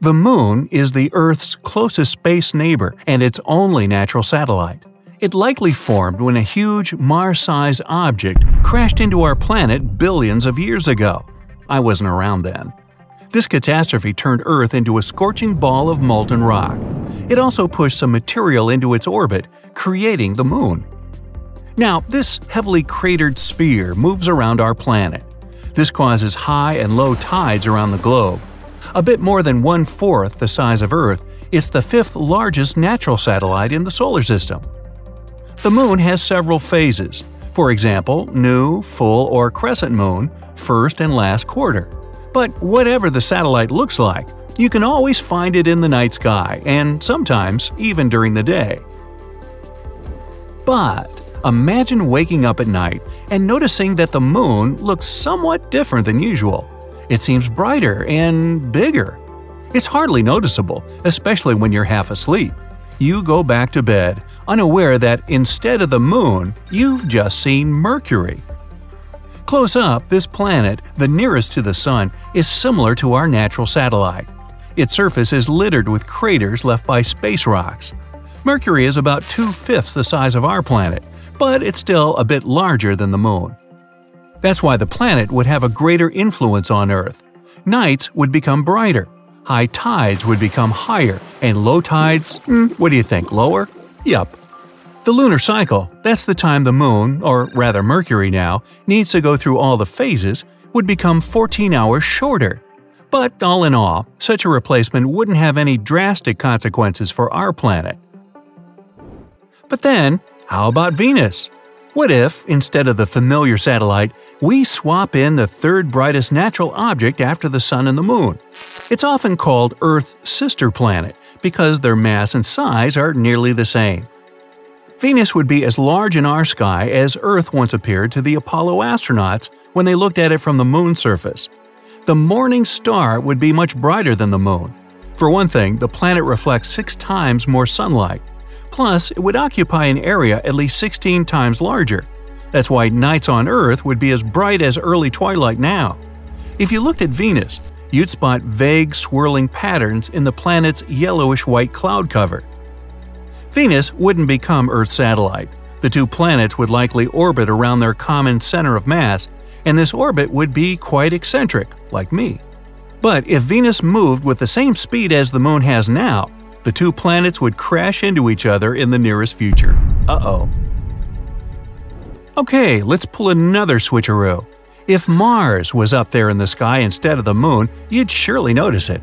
The Moon is the Earth's closest space neighbor and its only natural satellite. It likely formed when a huge Mars-sized object crashed into our planet billions of years ago. I wasn't around then. This catastrophe turned Earth into a scorching ball of molten rock. It also pushed some material into its orbit, creating the Moon. Now, this heavily cratered sphere moves around our planet. This causes high and low tides around the globe. A bit more than one fourth the size of Earth, it's the fifth largest natural satellite in the solar system. The Moon has several phases. For example, new, full, or crescent moon, first and last quarter. But whatever the satellite looks like, you can always find it in the night sky, and sometimes even during the day. But imagine waking up at night and noticing that the moon looks somewhat different than usual. It seems brighter and bigger. It's hardly noticeable, especially when you're half asleep. You go back to bed, unaware that instead of the moon, you've just seen Mercury. Close up, this planet, the nearest to the Sun, is similar to our natural satellite. Its surface is littered with craters left by space rocks. Mercury is about two fifths the size of our planet, but it's still a bit larger than the Moon. That's why the planet would have a greater influence on Earth. Nights would become brighter, high tides would become higher, and low tides, hmm, what do you think, lower? Yup. The lunar cycle, that's the time the moon, or rather Mercury now, needs to go through all the phases, would become 14 hours shorter. But all in all, such a replacement wouldn't have any drastic consequences for our planet. But then, how about Venus? What if, instead of the familiar satellite, we swap in the third brightest natural object after the Sun and the Moon? It's often called Earth's sister planet because their mass and size are nearly the same. Venus would be as large in our sky as Earth once appeared to the Apollo astronauts when they looked at it from the Moon's surface. The morning star would be much brighter than the Moon. For one thing, the planet reflects six times more sunlight. Plus, it would occupy an area at least 16 times larger. That's why nights on Earth would be as bright as early twilight now. If you looked at Venus, you'd spot vague swirling patterns in the planet's yellowish white cloud cover. Venus wouldn't become Earth's satellite. The two planets would likely orbit around their common center of mass, and this orbit would be quite eccentric, like me. But if Venus moved with the same speed as the Moon has now, the two planets would crash into each other in the nearest future. Uh oh. Okay, let's pull another switcheroo. If Mars was up there in the sky instead of the Moon, you'd surely notice it.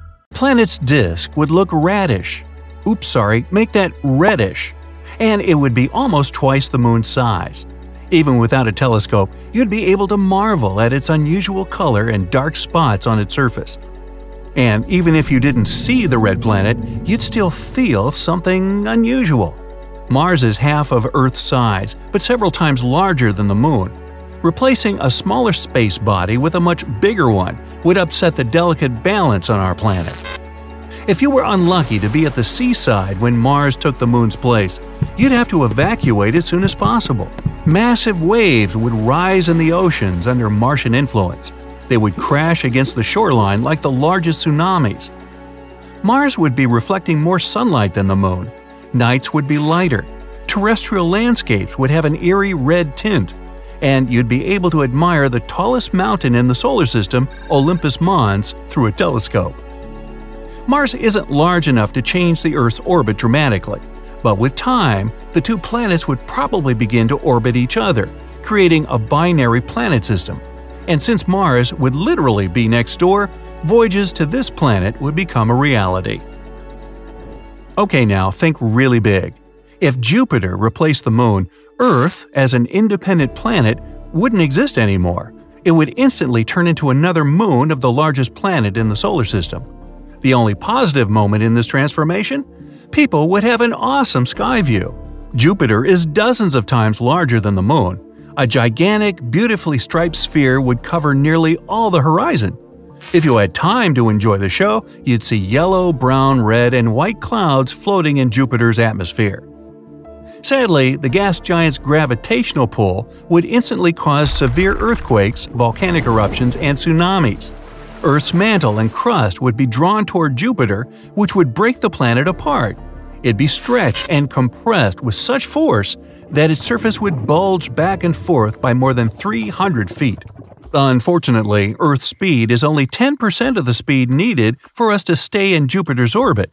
planet's disk would look raddish. Oops, sorry, make that reddish. And it would be almost twice the moon's size. Even without a telescope, you'd be able to marvel at its unusual color and dark spots on its surface. And even if you didn't see the red planet, you'd still feel something unusual. Mars is half of Earth's size, but several times larger than the Moon. Replacing a smaller space body with a much bigger one would upset the delicate balance on our planet. If you were unlucky to be at the seaside when Mars took the Moon's place, you'd have to evacuate as soon as possible. Massive waves would rise in the oceans under Martian influence. They would crash against the shoreline like the largest tsunamis. Mars would be reflecting more sunlight than the Moon. Nights would be lighter. Terrestrial landscapes would have an eerie red tint and you'd be able to admire the tallest mountain in the solar system, Olympus Mons, through a telescope. Mars isn't large enough to change the Earth's orbit dramatically, but with time, the two planets would probably begin to orbit each other, creating a binary planet system. And since Mars would literally be next door, voyages to this planet would become a reality. Okay, now think really big. If Jupiter replaced the Moon, Earth, as an independent planet, wouldn't exist anymore. It would instantly turn into another moon of the largest planet in the solar system. The only positive moment in this transformation? People would have an awesome sky view. Jupiter is dozens of times larger than the Moon. A gigantic, beautifully striped sphere would cover nearly all the horizon. If you had time to enjoy the show, you'd see yellow, brown, red, and white clouds floating in Jupiter's atmosphere. Sadly, the gas giant's gravitational pull would instantly cause severe earthquakes, volcanic eruptions, and tsunamis. Earth's mantle and crust would be drawn toward Jupiter, which would break the planet apart. It'd be stretched and compressed with such force that its surface would bulge back and forth by more than 300 feet. Unfortunately, Earth's speed is only 10% of the speed needed for us to stay in Jupiter's orbit.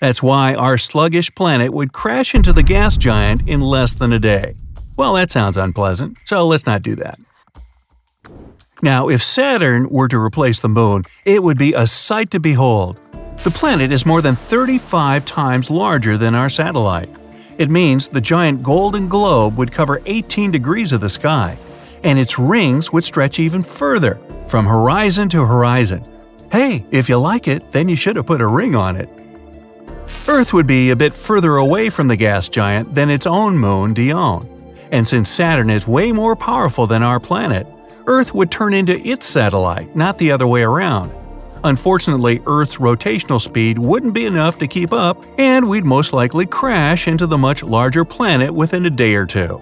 That's why our sluggish planet would crash into the gas giant in less than a day. Well, that sounds unpleasant, so let's not do that. Now, if Saturn were to replace the Moon, it would be a sight to behold. The planet is more than 35 times larger than our satellite. It means the giant golden globe would cover 18 degrees of the sky, and its rings would stretch even further, from horizon to horizon. Hey, if you like it, then you should have put a ring on it. Earth would be a bit further away from the gas giant than its own moon Dione, and since Saturn is way more powerful than our planet, Earth would turn into its satellite, not the other way around. Unfortunately, Earth's rotational speed wouldn't be enough to keep up, and we'd most likely crash into the much larger planet within a day or two.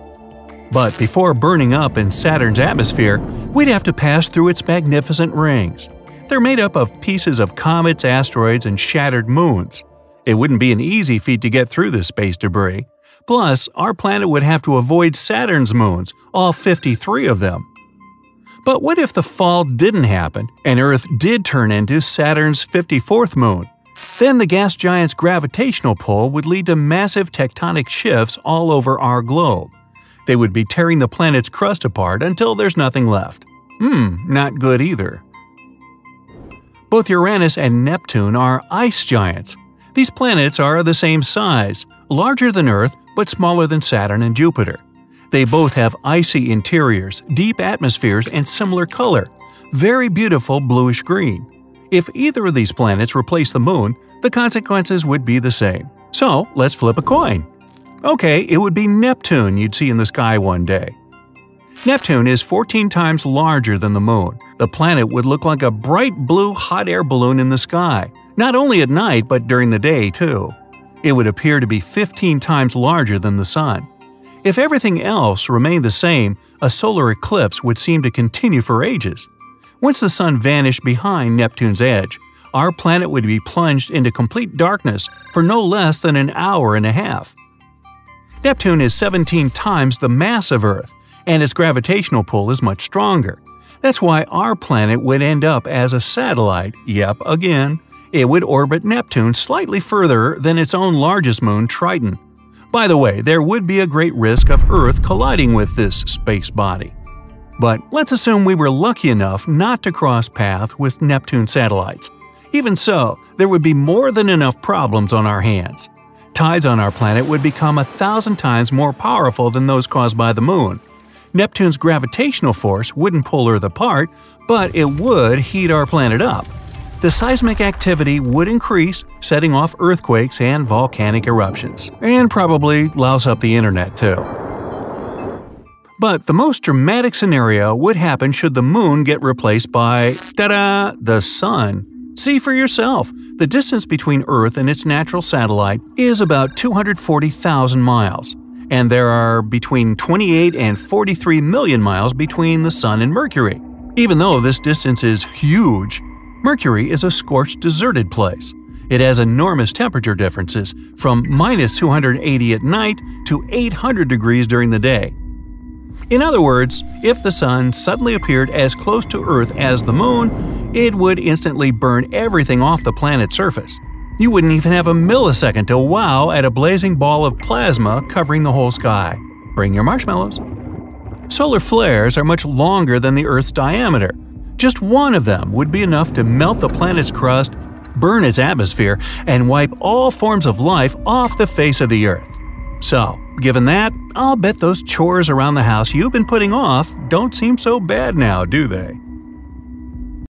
But before burning up in Saturn's atmosphere, we'd have to pass through its magnificent rings. They're made up of pieces of comets, asteroids, and shattered moons. It wouldn't be an easy feat to get through this space debris. Plus, our planet would have to avoid Saturn's moons, all 53 of them. But what if the fall didn't happen and Earth did turn into Saturn's 54th moon? Then the gas giant's gravitational pull would lead to massive tectonic shifts all over our globe. They would be tearing the planet's crust apart until there's nothing left. Hmm, not good either. Both Uranus and Neptune are ice giants. These planets are the same size, larger than Earth but smaller than Saturn and Jupiter. They both have icy interiors, deep atmospheres, and similar color very beautiful bluish green. If either of these planets replace the moon, the consequences would be the same. So let's flip a coin. Okay, it would be Neptune you'd see in the sky one day. Neptune is 14 times larger than the moon. The planet would look like a bright blue hot air balloon in the sky, not only at night but during the day too. It would appear to be 15 times larger than the Sun. If everything else remained the same, a solar eclipse would seem to continue for ages. Once the Sun vanished behind Neptune's edge, our planet would be plunged into complete darkness for no less than an hour and a half. Neptune is 17 times the mass of Earth, and its gravitational pull is much stronger. That's why our planet would end up as a satellite, yep, again. It would orbit Neptune slightly further than its own largest moon, Triton. By the way, there would be a great risk of Earth colliding with this space body. But let's assume we were lucky enough not to cross path with Neptune satellites. Even so, there would be more than enough problems on our hands. Tides on our planet would become a thousand times more powerful than those caused by the Moon. Neptune's gravitational force wouldn't pull Earth apart, but it would heat our planet up the seismic activity would increase, setting off earthquakes and volcanic eruptions, and probably louse up the internet too. But the most dramatic scenario would happen should the moon get replaced by, ta-da, the sun. See for yourself, the distance between Earth and its natural satellite is about 240,000 miles, and there are between 28 and 43 million miles between the Sun and Mercury. Even though this distance is huge, Mercury is a scorched, deserted place. It has enormous temperature differences, from minus 280 at night to 800 degrees during the day. In other words, if the Sun suddenly appeared as close to Earth as the Moon, it would instantly burn everything off the planet's surface. You wouldn't even have a millisecond to wow at a blazing ball of plasma covering the whole sky. Bring your marshmallows. Solar flares are much longer than the Earth's diameter, just one of them would be enough to melt the planet's crust, burn its atmosphere, and wipe all forms of life off the face of the Earth. So, given that, I'll bet those chores around the house you've been putting off don't seem so bad now, do they?